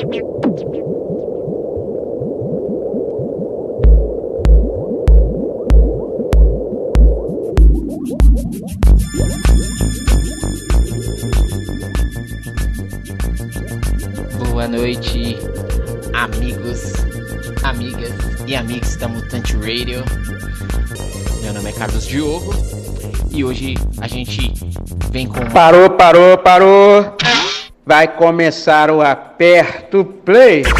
Boa noite, amigos, amigas e amigos da Mutante Radio. Meu nome é Carlos Diogo e hoje a gente vem com. Parou, parou, parou. Vai começar o Aperto Play. De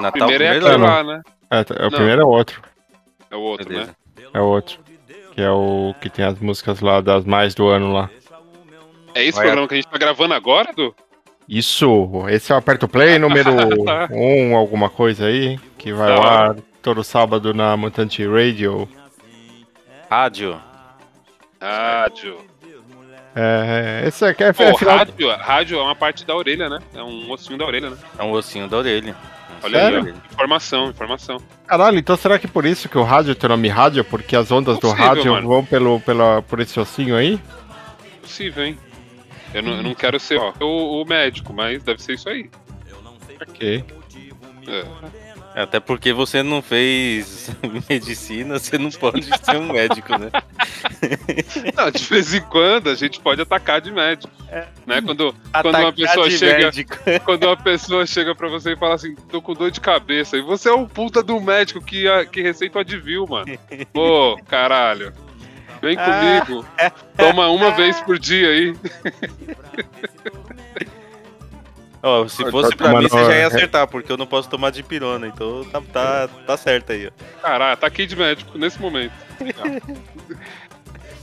Natal Primeiro é aquele lá, né? É, tá- é o Não. primeiro é o outro. É o outro, Beleza. né? É o outro. Que é o que tem as músicas lá das mais do ano lá. É esse Vai, programa que a gente tá gravando agora, Du? Isso, esse é o Aperto Play número Tá. 1, um, alguma coisa aí, que vai hora. ar todo sábado na Mutante Radio. Rádio. Rádio. É, esse aqui é, Pô, é final... rádio, rádio é uma parte da orelha, né? É um ossinho da orelha, né? É um ossinho da orelha. Olha Sério? aí, ó. Informação, informação. Caralho, então será que por isso que o rádio tem nome rádio? Porque as ondas do Possível, rádio mano. vão pelo, pela, por esse ossinho aí? Possível, hein? Eu não, eu não quero ser ó, o, o médico, mas deve ser isso aí. Ok. É. Até porque você não fez medicina, você não pode ser um médico, né? Não, de vez em quando a gente pode atacar de médico. Né? Quando, quando uma pessoa de chega. médico. Quando uma pessoa chega pra você e fala assim, tô com dor de cabeça, e você é o puta do médico que, que receita o Advil, mano. Pô, caralho. Vem Ah. comigo. Toma uma vez por dia aí. Ó, se Tá fosse pra tomando- mim, você já ia é. acertar, porque eu não posso tomar de pirona, então tá, tá, tá certo aí, ó. Caralho, ataquei de médico nesse momento.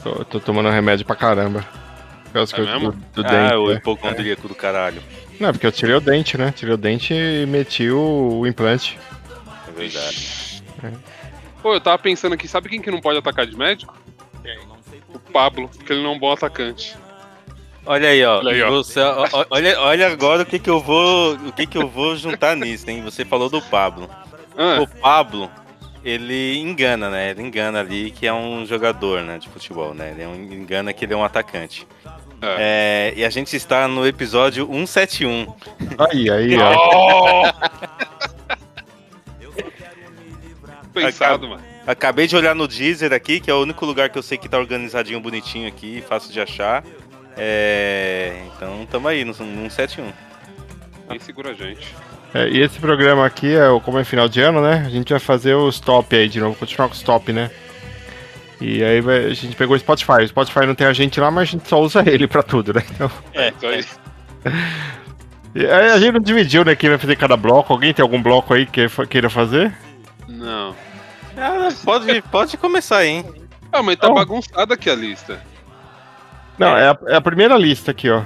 Tô, tô tomando remédio pra caramba. Por causa É que eu- mesmo? do, do ah, dente. o né? hipocondríaco do caralho. Não, é porque eu tirei o dente, né? Tirei o dente e meti o, o implante. É verdade. Pô, eu tava pensando aqui, sabe quem que não pode atacar de médico? O Pablo, porque ele não é um bom atacante. Olha aí, ó. Olha aí, ó. Você, olha, olha agora o que que eu vou, o que que eu vou juntar nisso, hein? Você falou do Pablo. Ah, O Pablo, ele engana, né? Ele engana ali que é um jogador, né, de futebol, né? Ele é um- engana que ele é um atacante. É, e a gente está no episódio 171. Aí, aí, ó. Pensado, mano. Acabei de olhar no Deezer aqui, que é o único lugar que eu sei que tá organizadinho, bonitinho aqui, fácil de achar. É, então tamo aí no, no 171. Quem segura a gente? É, e esse programa aqui, é, o- como é final de ano, né? A gente vai fazer os top aí de novo, continuar com os top, né? E aí vai- a gente pegou o Spotify. O Spotify não tem a gente lá, mas a gente só usa ele pra tudo, né? Então, É, Isso aí. e aí a gente não dividiu, né? Quem vai fazer cada bloco. Alguém tem algum bloco aí que queira fazer? Não. Ah, pode, pode começar aí, hein? Ah, mas tá Oh. bagunçada aqui a lista. Não, é, a, é a primeira lista aqui, ó.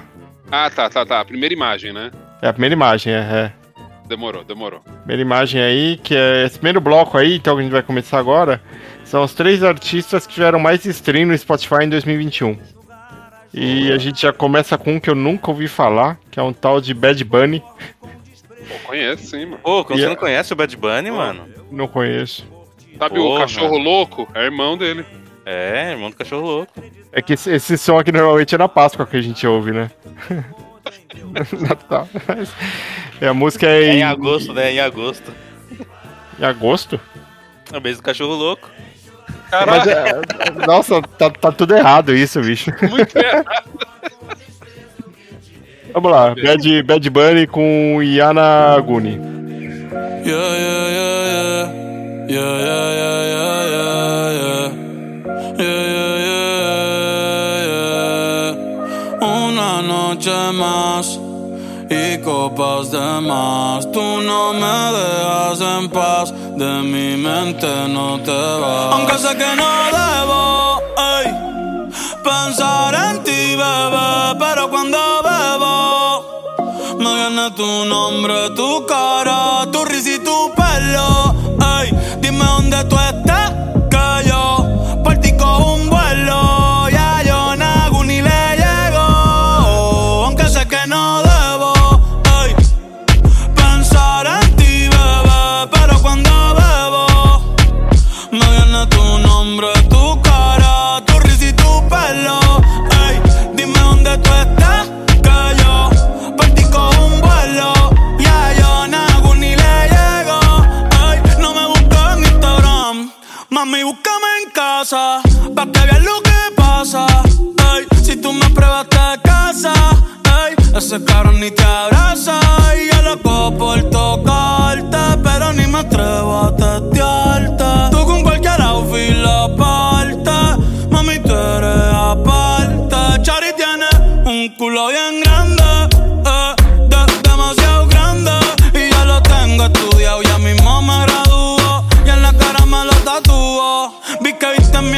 Ah, tá, tá, tá. A primeira imagem, né? É a primeira imagem, é. é. Demorou, demorou. Primeira imagem aí, que é esse primeiro bloco aí, então que a gente vai começar agora, são os três artistas que tiveram mais stream no Spotify em 2021. E a gente já começa com um que eu nunca ouvi falar, que é um tal de Bad Bunny. Pô, conhece sim, mano. Pô, você E a- não conhece o Bad Bunny, mano? Não conheço. Sabe o Porra. cachorro louco? É irmão dele. É, irmão do cachorro louco. É que esse, esse som aqui normalmente é na Páscoa que a gente ouve, né? Natal. É, a música é É em, em agosto, né? Em agosto. em agosto? É o mês do cachorro louco. Mas é- nossa, tá, tá tudo errado isso, bicho. Muito errado. Vamos lá, Bad, Bad Bunny com Yana Guni. Yeah, yeah, yeah. Yeah, yeah, yeah, yeah, yeah, noche más y copas de más. Tú no me dejas en paz, de mi mente no te vas. Aunque sé que no debo, ey, pensar en ti, bebé, pero cuando bebo. Me viene tu nombre, tu cara, tu risa y tu pelo. Culo bien grande, eh, demasiado grande y ya lo tengo estudiado, ya mismo me graduó y en la cara me lo tatuó. Vi que viste mi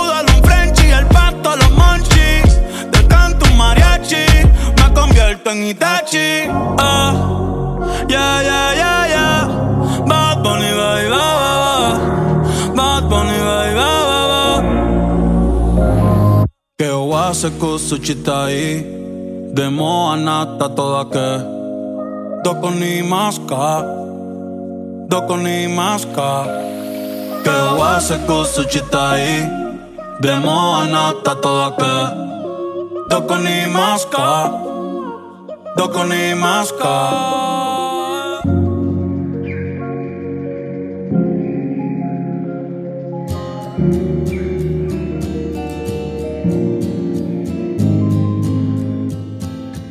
experto en Itachi. Ah, yeah, yeah, yeah, yeah. Bad Bunny, bye, bye, bye. Bad Bunny, bye, bye, bye. Que o hace cosa chita ahí. De moa nata toda que. Doko ni maska. Doko ni maska. Que o hace cosa chita ahí. De moa nata toda que. Doko ni maska. Doko ni maska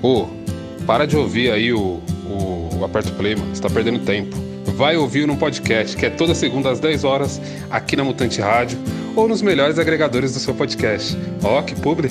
Ô, para de ouvir aí o, o, o Aperto Play, mano. Você tá perdendo tempo. Vai ouvir no podcast, que é toda segunda às 10 horas, aqui na Mutante Rádio, ou nos melhores agregadores do seu podcast. Ó, que publi.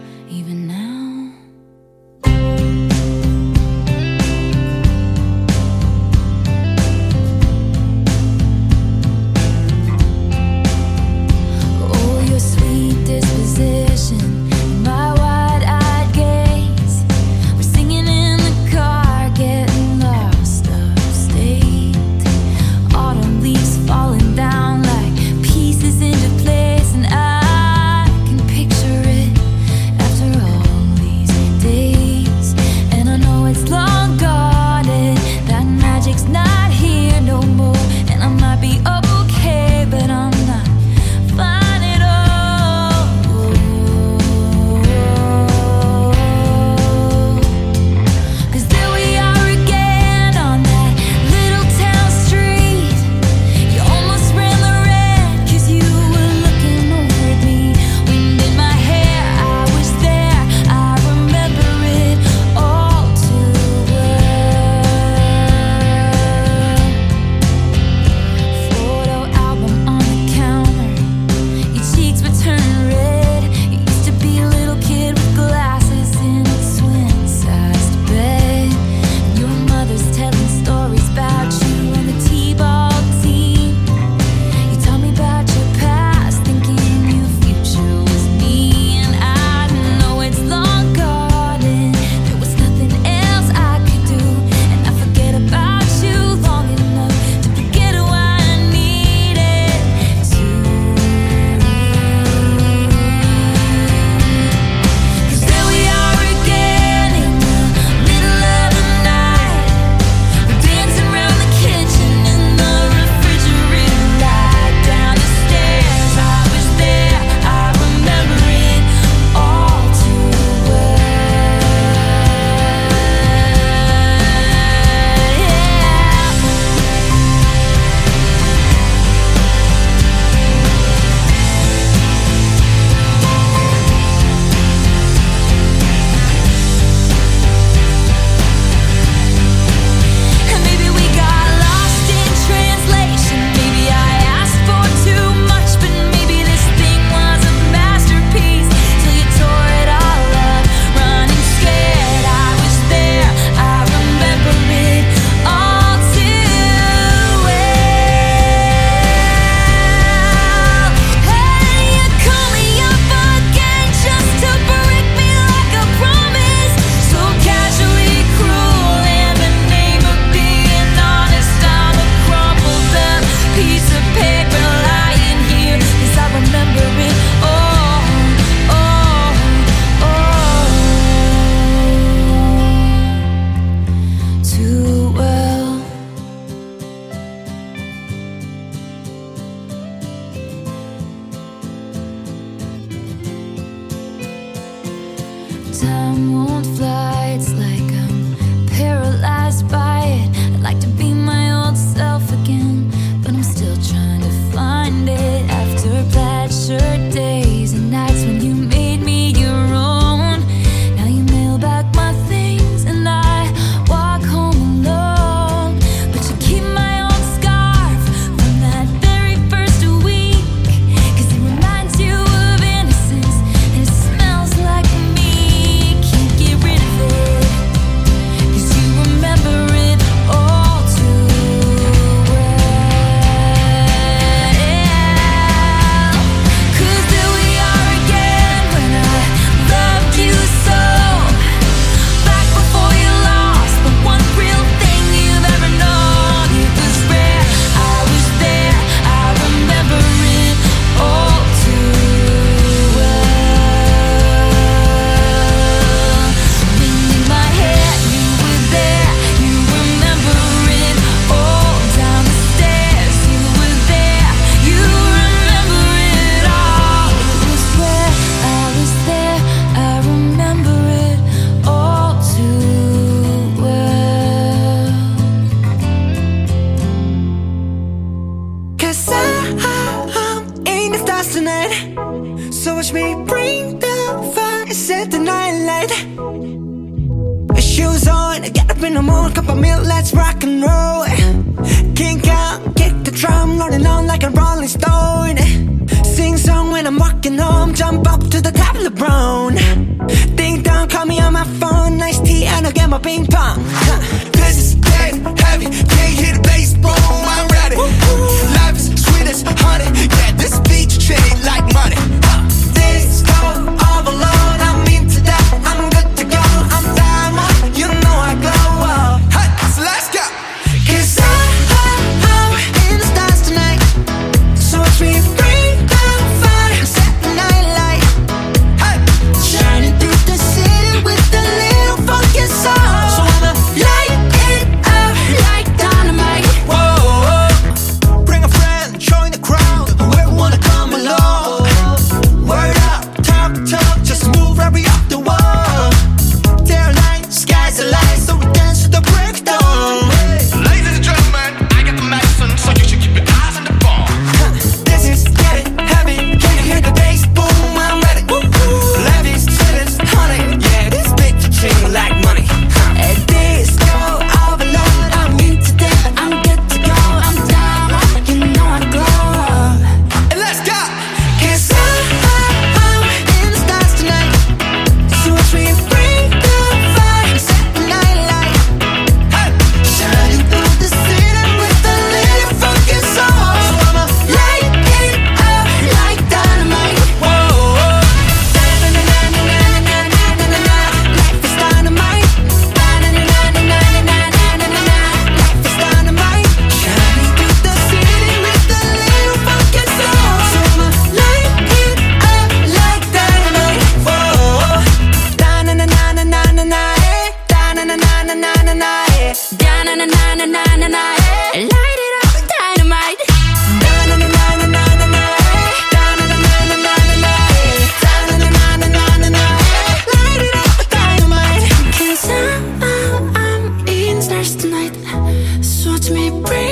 watch me breathe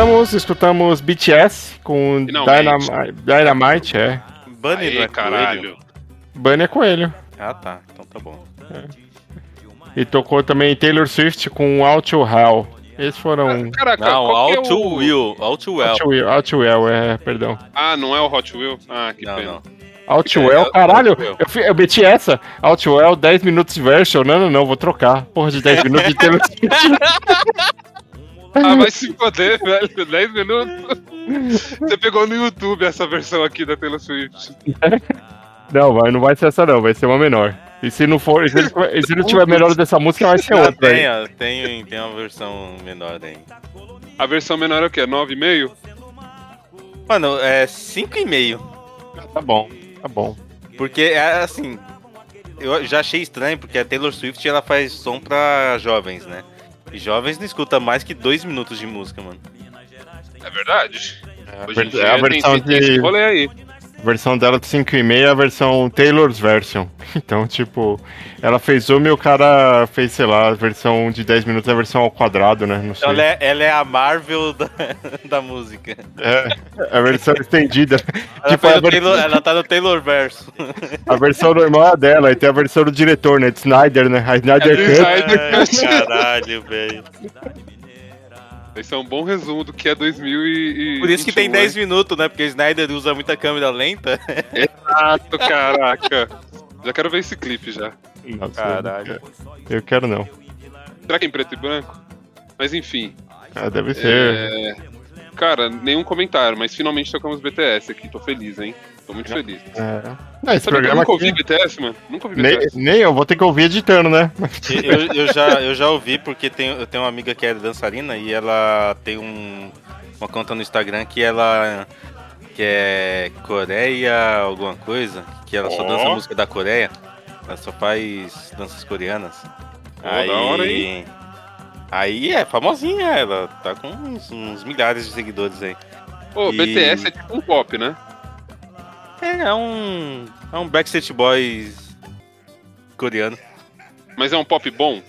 Voltamos, escutamos BTS com Dynamite, Dynamite, é. Bunny não é caralho. Bunny é coelho. Ah, tá. Então tá bom. É. E tocou também Taylor Swift com Out to Hell. Esses foram. Ah, Caraca, não, é Out é o... Will. Out to Well. Out to Will, out to well é, perdão. Ah, não é o Hot Wheel? Ah, que não, pena. Não. Outwell, é, caralho, Outwell. Eu, fui, eu meti essa. Outwell, 10 minutos version. Não, não, não, vou trocar. Porra de 10 minutos de Taylor Swift. Ah, vai se foder, velho. 10 minutos. Você pegou no YouTube essa versão aqui da Taylor Swift. Não, vai, não vai ser essa não, vai ser uma menor. E se não for, e se, ele- se não tiver melhor dessa música, vai ser Ah, outra. tem, aí. ó, tem, tem uma versão menor aí. A versão menor é o quê? 9,5? Mano, é 5,5. Tá bom, tá bom. Porque é assim. Eu já achei estranho, porque a Taylor Swift ela faz som pra jovens, né? E jovens não escutam mais que dois minutos de música, mano. É verdade. É a, Hoje em ver- dia é a tem- versão tem esse de. rolê aí. Versão dela de 5,5 é a versão Taylor's version. Então, tipo, ela fez uma e o cara fez, sei lá, a versão de 10 minutos, a versão ao quadrado, né? Não sei. Ela é, ela é a Marvel da, da música. É, a versão estendida. Ela, tipo, fez a, o ver- Taylor, ela tá no Taylor verso. a versão normal é dela, e tem a versão do diretor, né? De Snyder, né? A Snyder É Cut. Ai, caralho, velho. Esse é um bom resumo do que é 2000 e... e Por isso que tem 21, 10 minutos, né? Porque o Snyder usa muita câmera lenta. Exato, caraca. Já quero ver esse clipe já. Nossa, Caralho. Eu quero não. Será que é em preto e branco? Mas enfim. Ah, deve ser. É... Cara, nenhum comentário, mas finalmente tocamos BTS aqui. Tô feliz, hein? Tô muito feliz. É. Não, esse Sabe que eu programa nunca aqui, ouvi BTS, mano? Nunca ouvi nem, BTS. nem eu, vou ter que ouvir editando, né? Eu, eu já, eu já ouvi porque tem, eu tenho uma amiga que é dançarina e ela tem um, uma conta no Instagram que ela que é Coreia alguma coisa, que ela só dança música da Coreia, ela só faz danças coreanas. Ó, da hora, hein? aí é famosinha, ela tá com uns, uns milhares de seguidores aí. Pô, E- BTS é tipo um pop, né? É, é um é um Backstreet Boys coreano. Mas é um pop bom?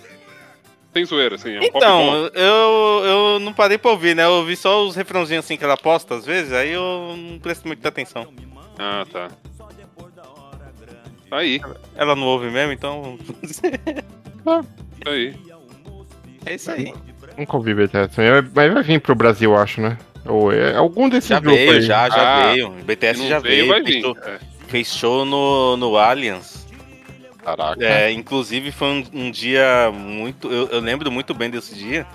Sem zoeira, assim. É um pop Então, bom. eu, eu não parei pra ouvir, né? Eu ouvi só os refrãozinhos assim que ela posta às vezes, aí eu não presto muita atenção. Ah, tá. Tá aí, Ela não ouve mesmo, então. tá aí. é isso aí. Nunca ouvi BTS. Mas vai vir pro Brasil, eu acho, né? Ou é algum desses Já grupos veio, aí. já, já Ah, veio. O BTS já veio. fez, show, É. fez show no, no Allianz. Caraca. É, inclusive foi um, um dia muito. Eu, eu lembro muito bem desse dia.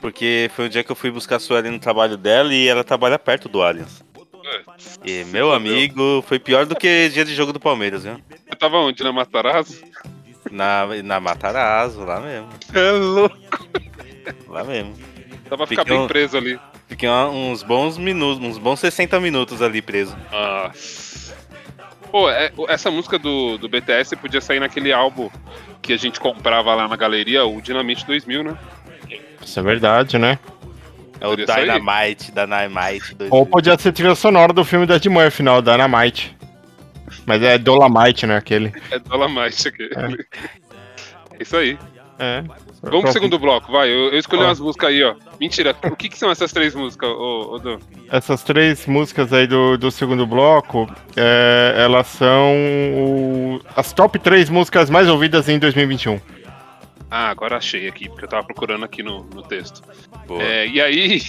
Porque foi um dia que eu fui buscar a Sueli no trabalho dela e ela trabalha perto do Allianz. E meu amigo, foi pior do que dia de jogo do Palmeiras, viu? Você tava onde? Na Matarazzo? Na, na Matarazzo, lá mesmo. É louco. Lá mesmo. Dá pra ficar Fiquei bem um- preso ali. Fiquei uns bons minutos, uns bons 60 minutos ali preso. Nossa. Pô, é- essa música do, do BTS podia sair naquele álbum que a gente comprava lá na galeria, o Dinamite 2000, né? Isso é verdade, né? É o Podia sair? Dynamite, Dynamite. dois- Ou podia ser trilha sonora do filme da Ed Murphy, final, Dynamite. Mas é Dolomite, né? Aquele. É Dolomite aquele. É. Isso aí. É. Vamos pro segundo bloco, vai. Eu, eu escolhi Ó. umas músicas aí, ó. Mentira, o que, que são essas três músicas, ô, ô Du? Essas três músicas aí do, do segundo bloco, é, elas são o- as top três músicas mais ouvidas em 2021. Ah, agora achei aqui, porque eu tava procurando aqui no, no texto. Boa. É, e aí,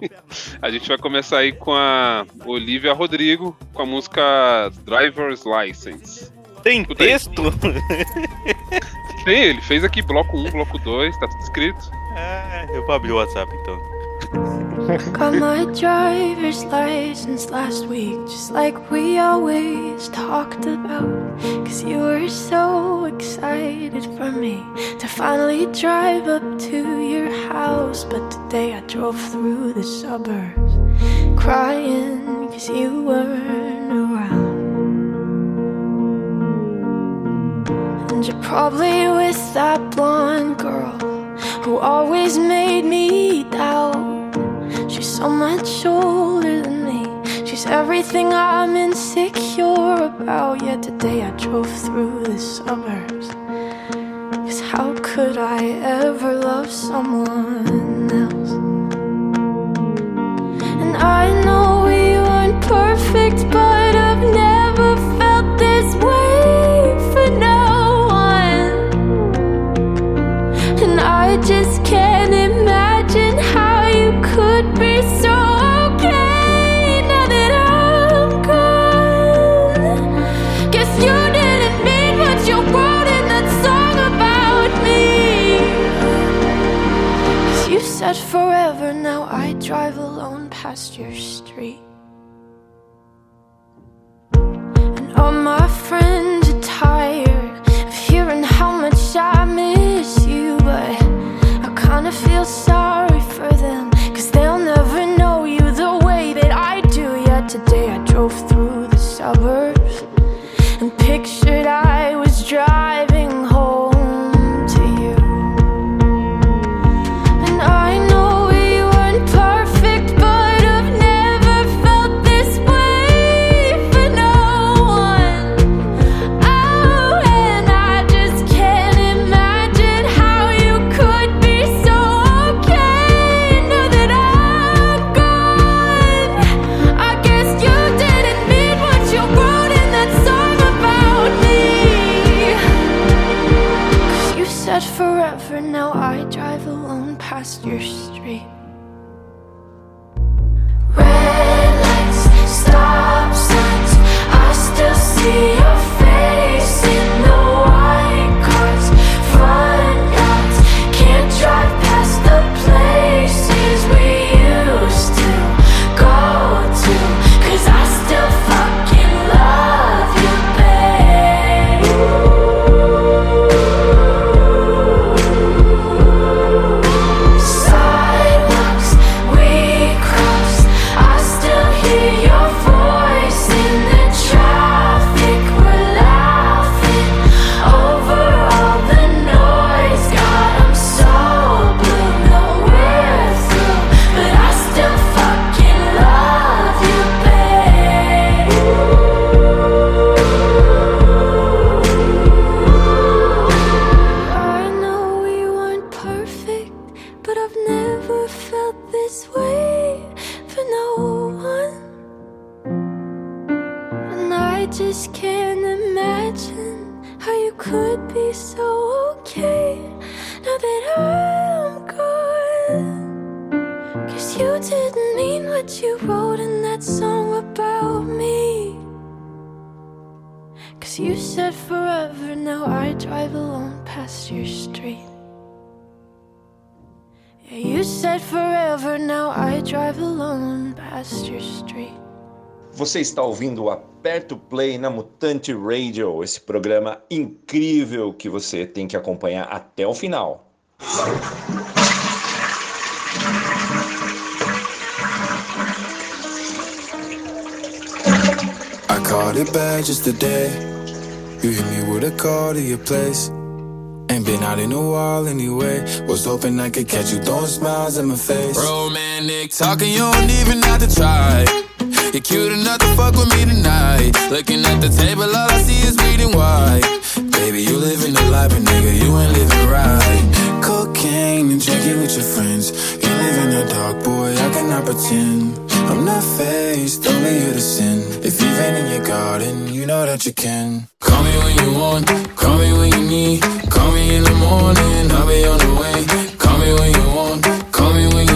a gente vai começar aí com a Olivia Rodrigo, com a música Driver's License. Tem texto? Tem, ele fez aqui bloco 1, bloco 2, tá tudo escrito. É, eu vou abrir o WhatsApp então. Got my driver's license last week, just like we always talked about. Cause you were so excited for me to finally drive up to your house. But today I drove through the suburbs crying cause you weren't you're probably with that blonde girl who always made me doubt. She's so much older than me. She's everything I'm insecure about. Yet today I drove through the suburbs. Cause how could I ever love someone else? And I know we weren't perfect, but Você está ouvindo o Aperta o Play na Mutante Radio, esse programa incrível que você tem que acompanhar até o final. I caught it bad just today. You hit me with a call to your place. Ain't been out in a while anyway. Was hoping I could catch you throwing smiles in my face. Romantic talking, you don't even have to try. You're cute enough to fuck with me tonight. Looking at the table, all I see is bleeding white. Baby, you living the life, but nigga, you ain't living right. Cocaine and drinking with your friends. You live in the dark, boy, I cannot pretend. I'm not faced, only you to sin. If you've been in your garden, you know that you can. Call me when you want, call me when you need. Call me in the morning, I'll be on the way. Call me when you want, call me when you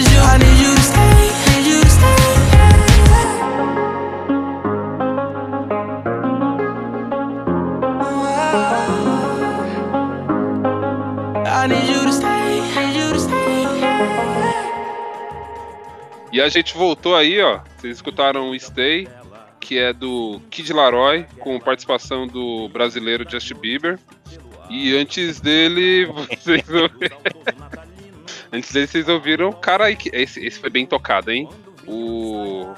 E a gente voltou aí, ó. Vocês escutaram o Stay, que é do Kid Laroi, com participação do brasileiro Justin Bieber. E antes dele, vocês ouviram. antes dele, vocês ouviram cara. Esse, esse foi bem tocado, hein? O.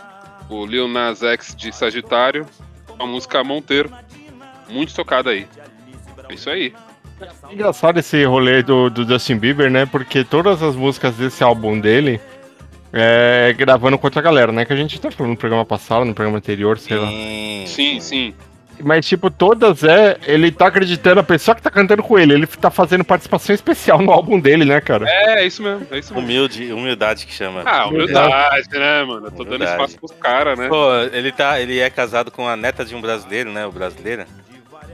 O Lil Nas X de Sagitário. A música Monteiro. Muito tocada aí. É isso aí. Engraçado esse rolê do, do Justin Bieber, né? Porque todas as músicas desse álbum dele é gravando com outra galera, né? Que a gente tá falando no programa passado, no programa anterior, sei lá. Sim, sim. Mas, tipo, todas é. Ele tá acreditando a pessoa que tá cantando com ele. Ele tá fazendo participação especial no álbum dele, né, cara? É, é isso mesmo. É isso mesmo. Humilde, humildade que chama. Ah, humildade, né, mano? Eu tô dando Humildade. espaço pros caras, né? Pô, ele tá, ele é casado com a neta de um brasileiro, né? O brasileiro.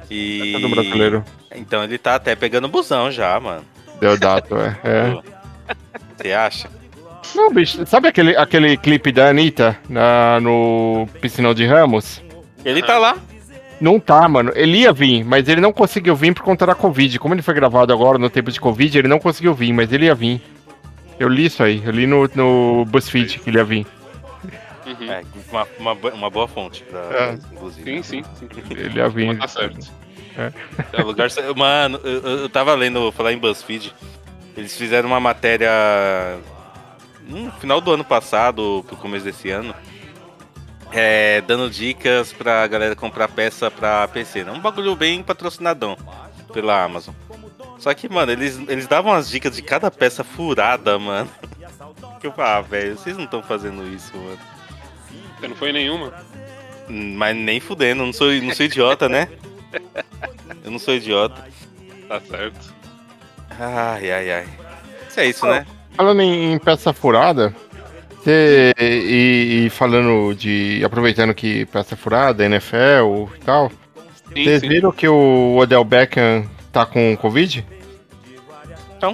E Neta do brasileiro. Então ele tá até pegando busão já, mano. Deodato, é. é. Você acha? Não, bicho, sabe aquele, aquele clipe da Anitta na, no Piscinão de Ramos? Ele tá lá. Não tá, mano. Ele ia vir, mas ele não conseguiu vir por conta da Covid. Como ele foi gravado agora no tempo de Covid, ele não conseguiu vir, mas ele ia vir. Eu li isso aí, eu li no, no BuzzFeed que ele ia vir. Uhum. É, uma, uma, uma boa fonte, pra, É. inclusive. Sim, sim, sim. Ele ia vir. Tá certo. É o lugar. Mano, eu, eu- eu tava lendo, falar em BuzzFeed. Eles fizeram uma matéria no final do ano passado, pro começo desse ano. é, dando dicas pra galera comprar peça pra PC. né? Um bagulho bem patrocinadão pela Amazon. Só que, mano, eles, eles davam as dicas de cada peça furada, mano. Que eu falava, ah, velho, vocês não estão fazendo isso, mano. Você não foi nenhuma? Hum, Mas nem fudendo, não sou, não sou idiota, né? Eu não sou idiota. Tá certo. Ai, ai, ai. Isso é isso, né? Falando em, em peça furada, você, e, e falando de. aproveitando que peça furada, NFL e tal, Sim, vocês sim. viram que o Odell Beckham tá com Covid? Então.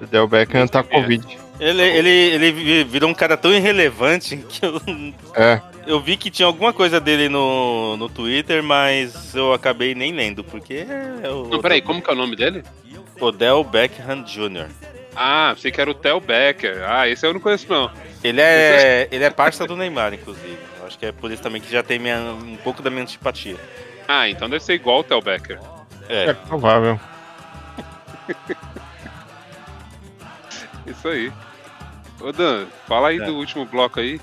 O Odell Beckham tá com Covid. Ele, ele, ele vi- virou um cara tão irrelevante que eu, É. eu vi que tinha alguma coisa dele no, no Twitter, mas eu acabei nem lendo, porque é o. Não, peraí, como que é o nome dele? Odell Beckham Jr. Ah, você que era o Theo Becker. Ah, esse eu não conheço, não. Ele é, ele é parça do Neymar, inclusive. Eu acho que é por isso também que já tem minha, um pouco da minha antipatia. Ah, então deve ser igual o Theo Becker. É. é provável. isso aí. Ô Dan, fala aí é. do último bloco aí.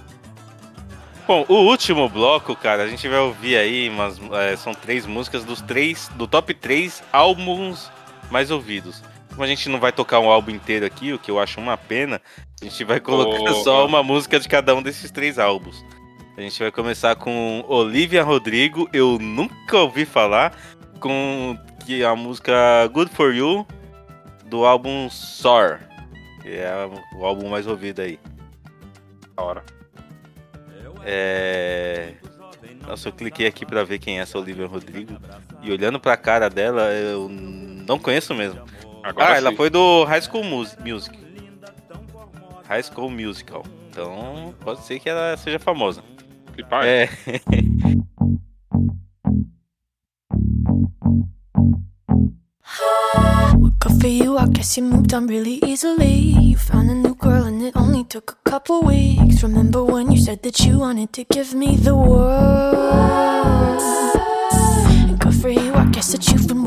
Bom, o último bloco, cara, a gente vai ouvir aí, mas é, são três músicas dos três, do top três álbuns mais ouvidos como a gente não vai tocar um álbum inteiro aqui, o que eu acho uma pena, a gente vai colocar oh, só uma música de cada um desses três álbuns. A gente vai começar com Olivia Rodrigo, eu nunca ouvi falar, com que é a música Good For You, do álbum Soar, que é o álbum mais ouvido aí. Da hora. É... Nossa, eu cliquei aqui para ver quem é essa Olivia Rodrigo. E olhando pra cara dela, eu não conheço mesmo. Agora ah, sim. ela foi do High School Music. High School Musical. Então, pode ser que ela seja famosa. Flipar. É. for you, I guess you moved on really easily. You found a new girl, and it only took a couple weeks. Remember when you said that you wanted to give me the world?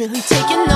really taking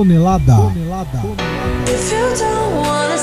tonelada. tonelada. tonelada.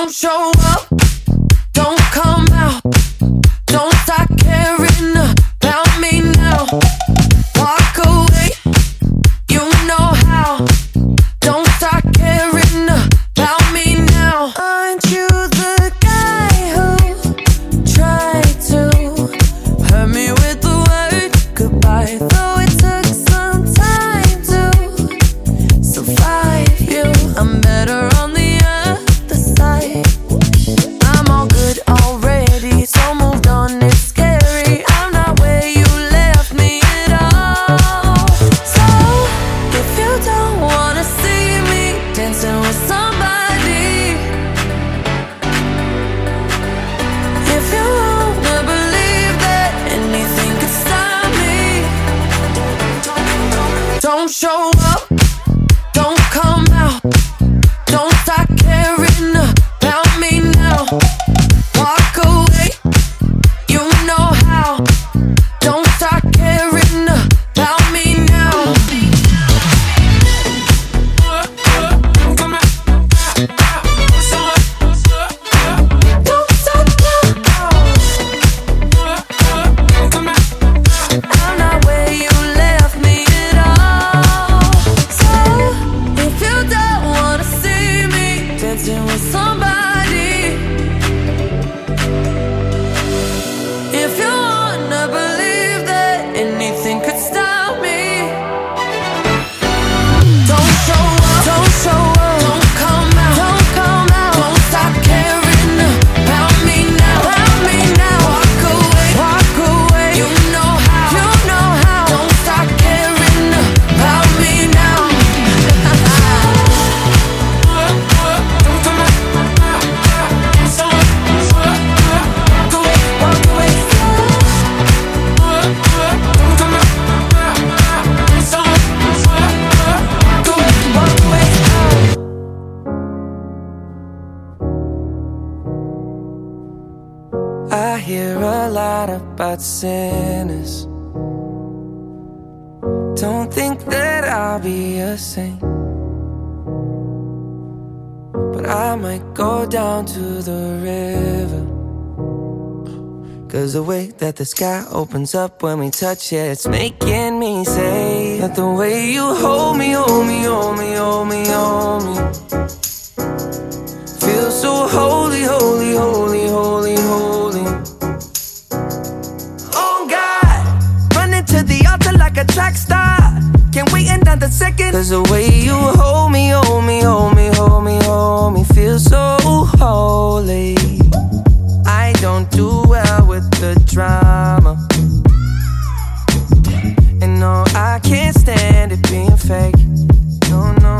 don't show up. Be. But I might go down to the river. Cause the way that the sky opens up when we touch it, it's making me say that the way you hold me, hold me, hold me, hold me, hold me. Feel so holy, holy, holy, holy, holy. Oh God, running to the altar like a track star. Can't wait another second. Cause the way you hold me, hold me, hold me, hold me, hold me, feel so holy. I don't do well with the drama. And no, I can't stand it being fake. No, no,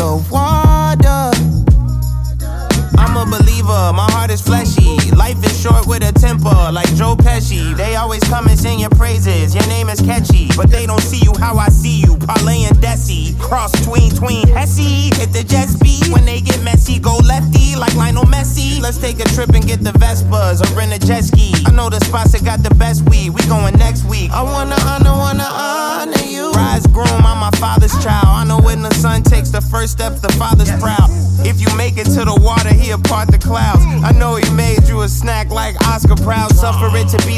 out They always come and sing your praises, your name is catchy. But they don't see you how I see you, Parlay and Desi. Cross tween, tween, Hesse. Hit the jet speed, when they get messy, go lefty, like Lionel Messi. Let's take a trip and get the Vespas or rent a jet ski. I know the spots that got the best weed, we going next week. I wanna honor, wanna honor you. Rise groom, I'm my father's child. I know when the son takes the first step, the father's proud. If you make it to the water, he'll part the clouds. I know he made you a snack like Oscar Proud. Suffer it to be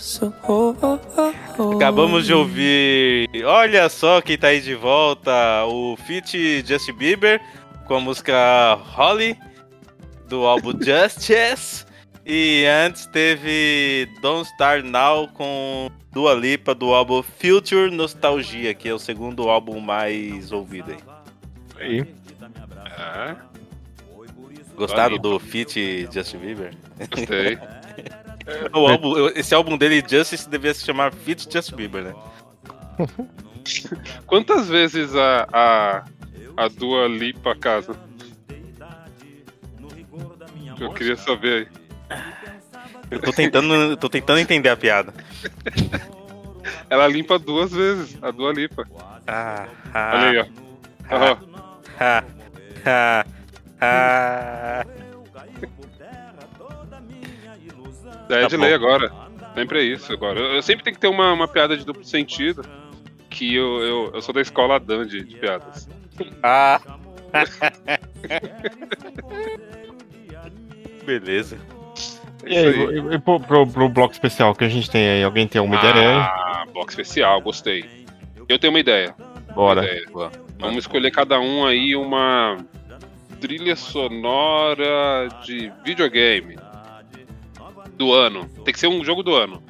Feel so holy. Acabamos de ouvir. Olha só quem tá aí de volta: o Fit Justin Bieber com a música Holly do álbum Justice. E antes teve Don't Start Now com Dua Lipa do álbum Future Nostalgia, que é o segundo álbum mais ouvido aí. Aí. É, Gostaram do feat Justin Bieber? gostei. O álbum, esse álbum dele, Justice, devia se chamar Feat Justin Bieber, né? Quantas vezes a, a, a Dua Lipa casa? Eu queria saber aí. Eu tô tentando, tô tentando entender a piada. Ela limpa duas vezes, a Dua Lipa. Ah, ah, Olha aí, ó. ah, ah, ah, ah. É Tá de bom. lei agora. Sempre é isso agora. Eu, eu sempre tenho que ter uma, uma piada de duplo sentido. Que eu, eu, eu sou da escola Dandy de piadas. Ah. Beleza. E aí, e- e pro, pro, pro bloco especial que a gente tem aí? Alguém tem alguma ideia aí? Ah, bloco especial, gostei. Eu tenho uma ideia. Bora. Uma ideia. Vamos escolher cada um aí uma trilha sonora de videogame do ano. Tem que ser um jogo do ano.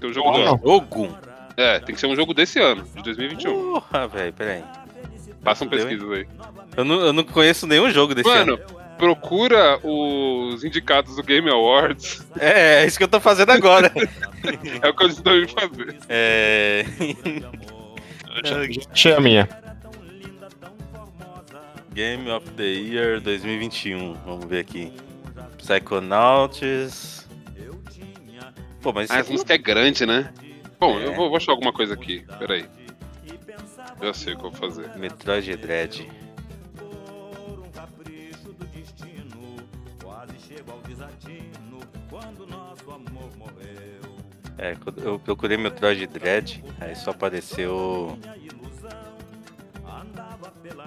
Tem um jogo do ano. Jogo? É, tem que ser um jogo desse ano, de 2021. Porra, velho, peraí. Façam pesquisas aí. Eu não, eu não conheço nenhum jogo desse Mano, ano. procura os indicados do Game Awards. É, é isso que eu tô fazendo agora. É o que eu estou indo fazer. É. Achei a minha. Game of the Year 2021. Vamos ver aqui. Psychonauts. Pô, mas Ah, isso essa música é grande, né? Bom, É. eu vou, vou achar alguma coisa aqui. Peraí. Já sei o que eu vou fazer. Metroid Dread. É, eu procurei Metroid Dread, aí só apareceu.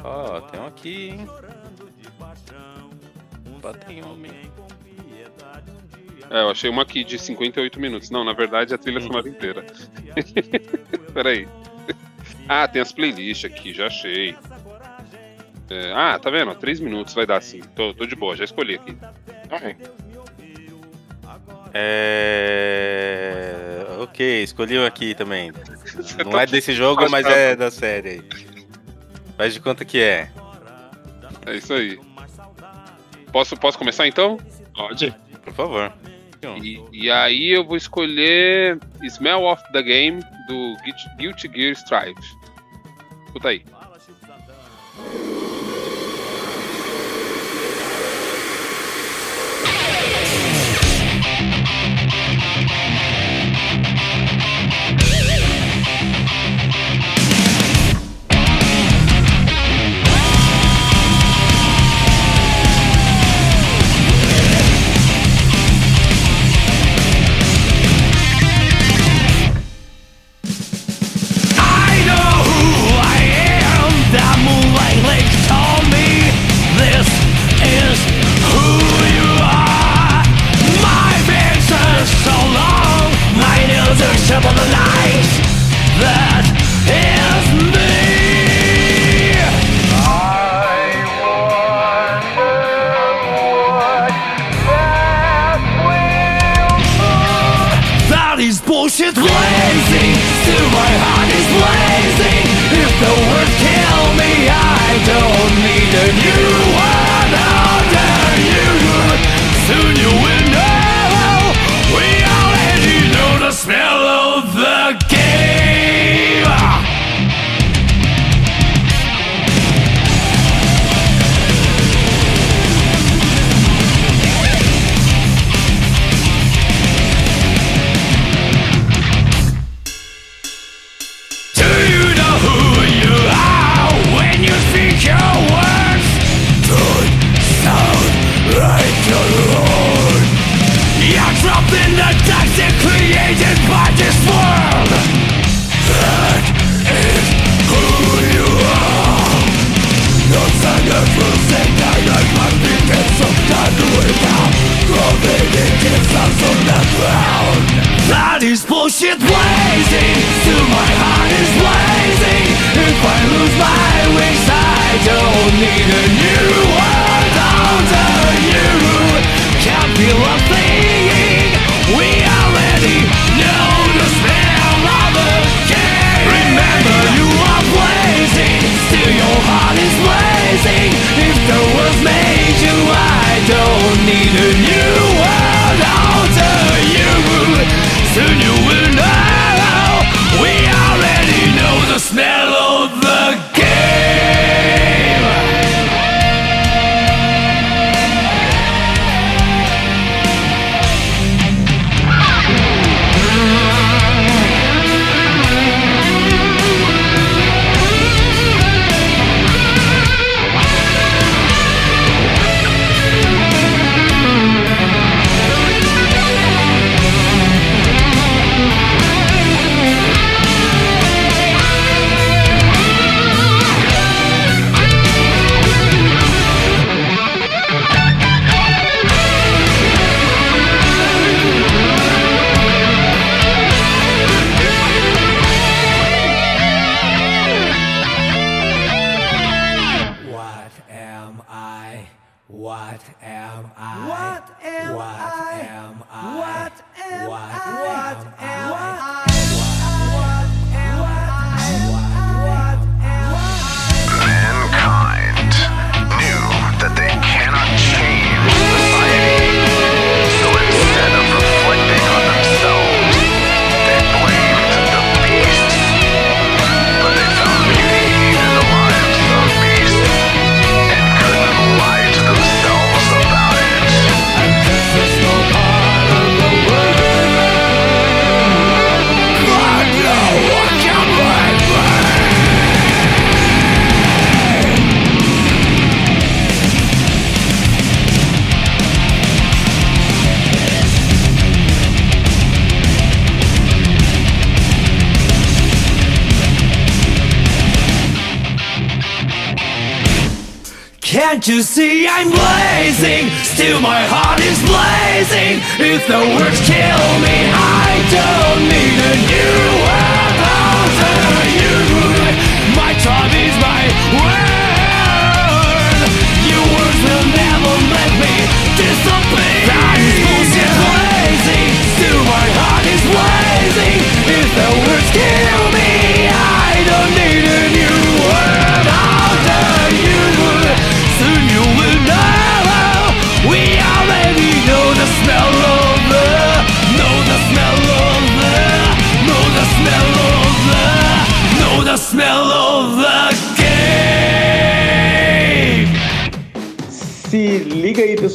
Ó, tem um aqui, hein? Opa, tem homem. É, eu achei uma aqui de 58 minutos. Não, na verdade é a trilha sonora inteira. Peraí. Ah, tem as playlists aqui, já achei. É, ah, tá vendo? 3 minutos vai dar sim. Tô, tô de boa, já escolhi aqui. É. Ok, escolhi um aqui também. Não é desse jogo, mas é da série aí. Faz de conta que é. É isso aí. Posso, posso começar então? Pode. Por favor. E, e aí eu vou escolher Smell of the Game do Guilty- Guilty Gear Strive. Escuta aí.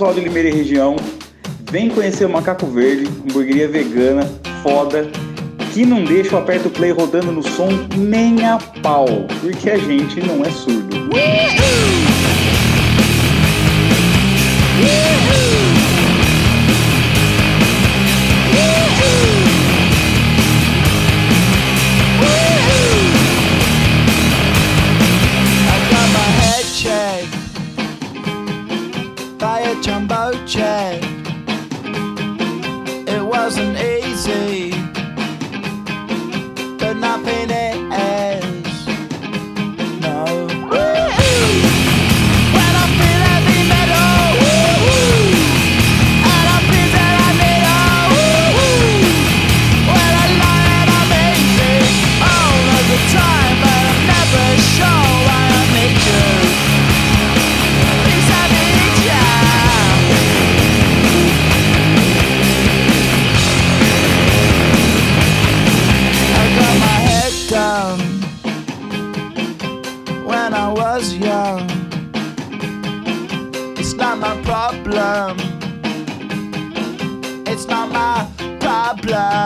pessoal de Limeira e região, vem conhecer o Macaco Verde, hamburgueria vegana, foda, que não deixa o aperto play rodando no som nem a pau, porque a gente não é surdo. Uhul! Uhul! 2008.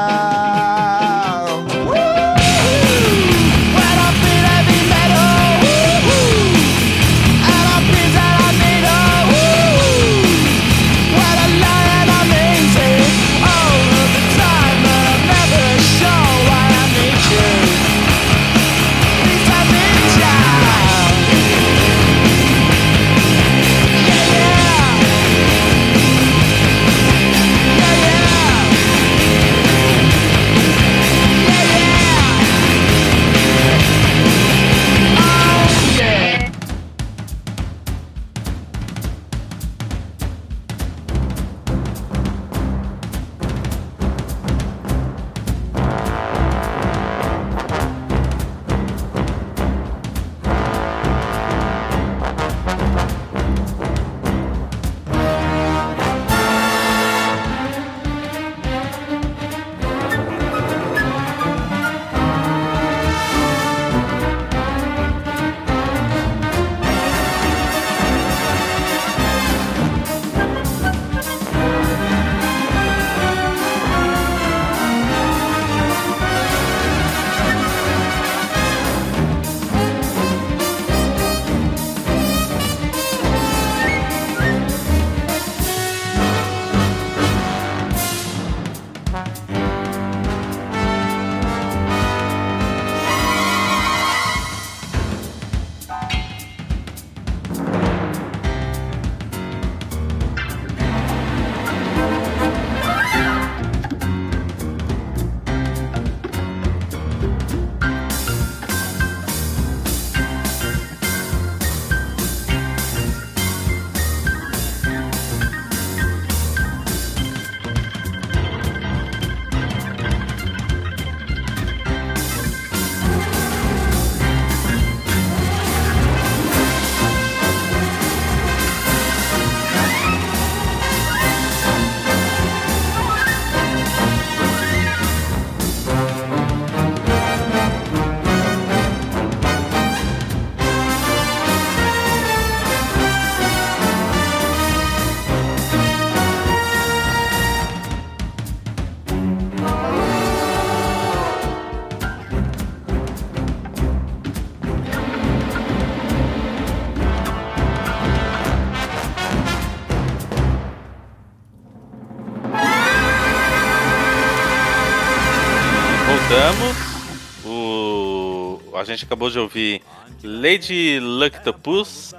Bye. Gente acabou de ouvir Lady Lucktopus,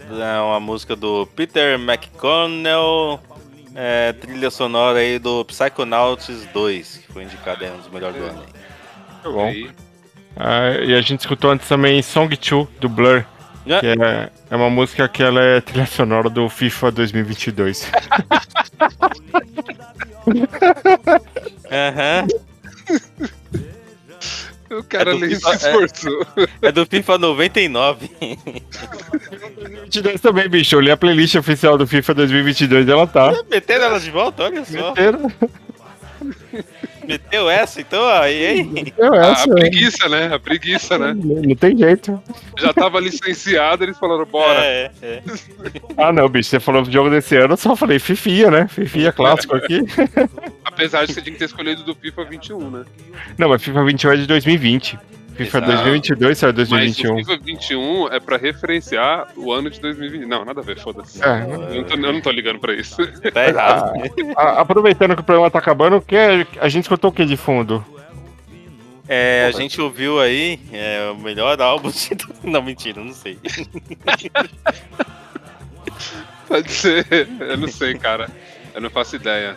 é uma música do Peter McConnell, é, trilha sonora aí do Psychonauts 2, que foi indicado aí um dos melhores do ano. Muito bom. Ah, e a gente escutou antes também Song 2 do Blur. É. Que é, é uma música que ela é trilha sonora do FIFA 2022. Aham. O cara É do nem se FIFA- é- esforçou. É do FIFA 99. 2022 também, bicho. Eu li a playlist oficial do FIFA 2022 ela tá. Meteram ela de volta, olha só. Meteram. Meteu essa então, aí, hein? Eu a, essa, a preguiça, né? A preguiça, né? Não, tem jeito. Já tava licenciado, eles falaram, bora. É, é. Ah, não, bicho. Você falou do jogo desse ano, eu só falei Fifia, né? Fifia clássico aqui. Apesar de você ter escolhido do FIFA 21, né? Não, mas FIFA 21 é de 2020. FIFA Exato. 2022 saiu Mas 2021. o FIFA 21 é pra referenciar o ano de 2020. Não, nada a ver, foda-se. É. Eu, não tô, eu não tô ligando pra isso. Tá errado. A- aproveitando que o programa tá acabando, que é- a gente escutou o que de fundo? É, a gente ouviu aí é, o melhor álbum de... Não, mentira, não sei. Pode ser. Eu não sei, cara. Eu não faço ideia.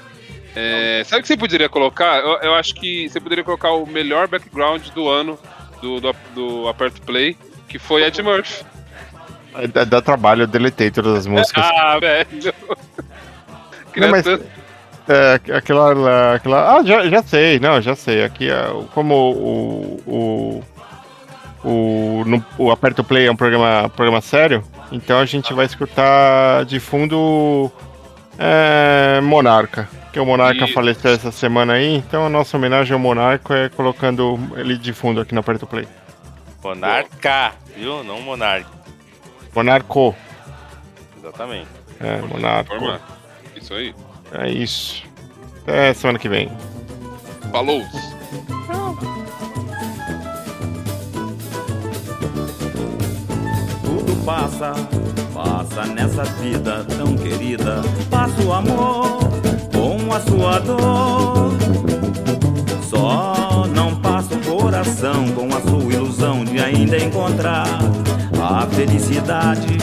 É, sabe o que você poderia colocar? Eu, eu acho que você poderia colocar o melhor background do ano do, do, do Aperto Play, que foi Ed Murphy. Dá, dá trabalho, eu deletei todas as músicas. Ah, velho. Não, mas- É, aquela, aquela. Ah, já, já sei, não, já sei. Aqui é como o. O, o, no- o Aperto Play é um programa, programa sério, então a gente vai escutar de fundo é, Monarca. Que o Monarca Isso. faleceu essa semana aí, então a nossa homenagem ao Monarca é colocando ele de fundo aqui no Aperto Play. Monarca, viu? Não Monarca. Monarco. Exatamente. É, Monarco. Isso aí. É isso. Até semana que vem. Falou. Tudo passa, passa nessa vida tão querida. Passa o amor a sua dor. Só não passa o coração com a sua ilusão de ainda encontrar a felicidade.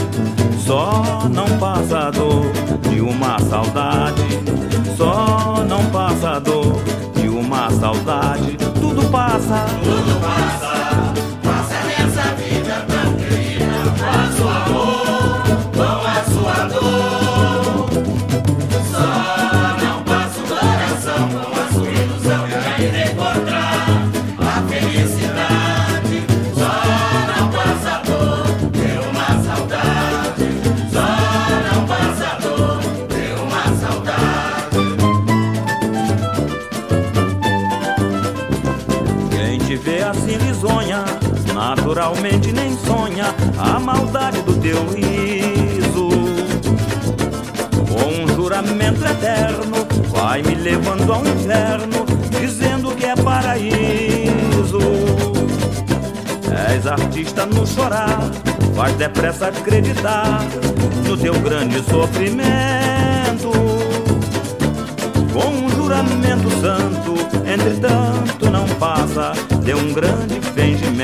Só não passa a dor de uma saudade. Só não passa a dor de uma saudade. Tudo passa, tudo passa. Faz depressa acreditar no teu grande sofrimento. Com um juramento santo, entretanto não passa de um grande fingimento.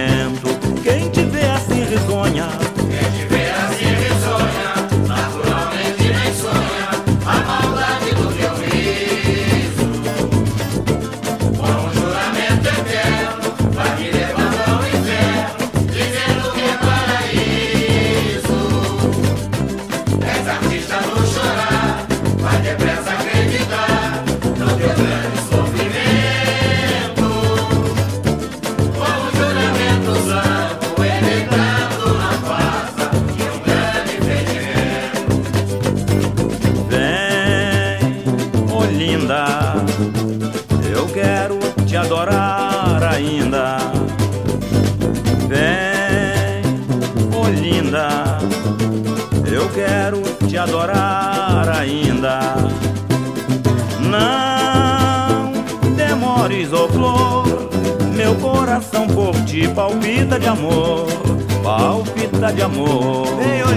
Palpita de amor. Vem, ô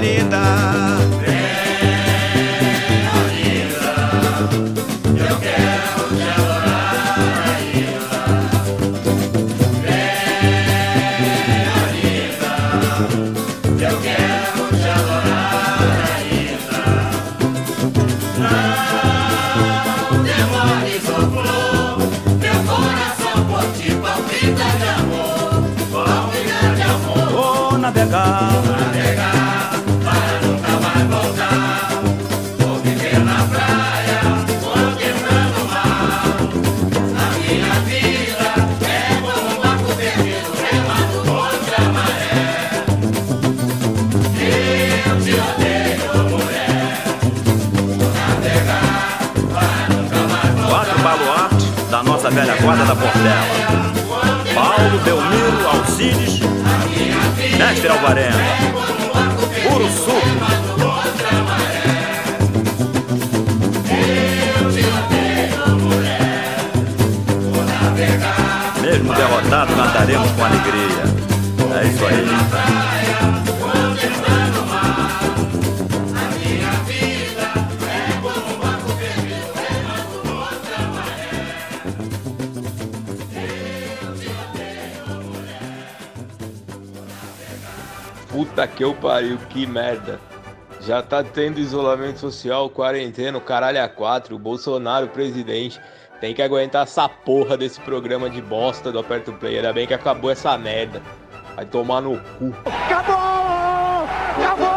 velha guarda da Portela. Paulo, Belmiro, Alcides, Mestre Alvarenga, Puro. Mesmo derrotado, cantaremos com alegria. É isso aí. Puta que eu pariu, que merda. Já tá tendo isolamento social, quarentena, o caralho a quatro, o Bolsonaro presidente. Tem que aguentar essa porra desse programa de bosta do Aperto Play. Ainda bem que acabou essa merda. Vai tomar no cu. Acabou! Acabou!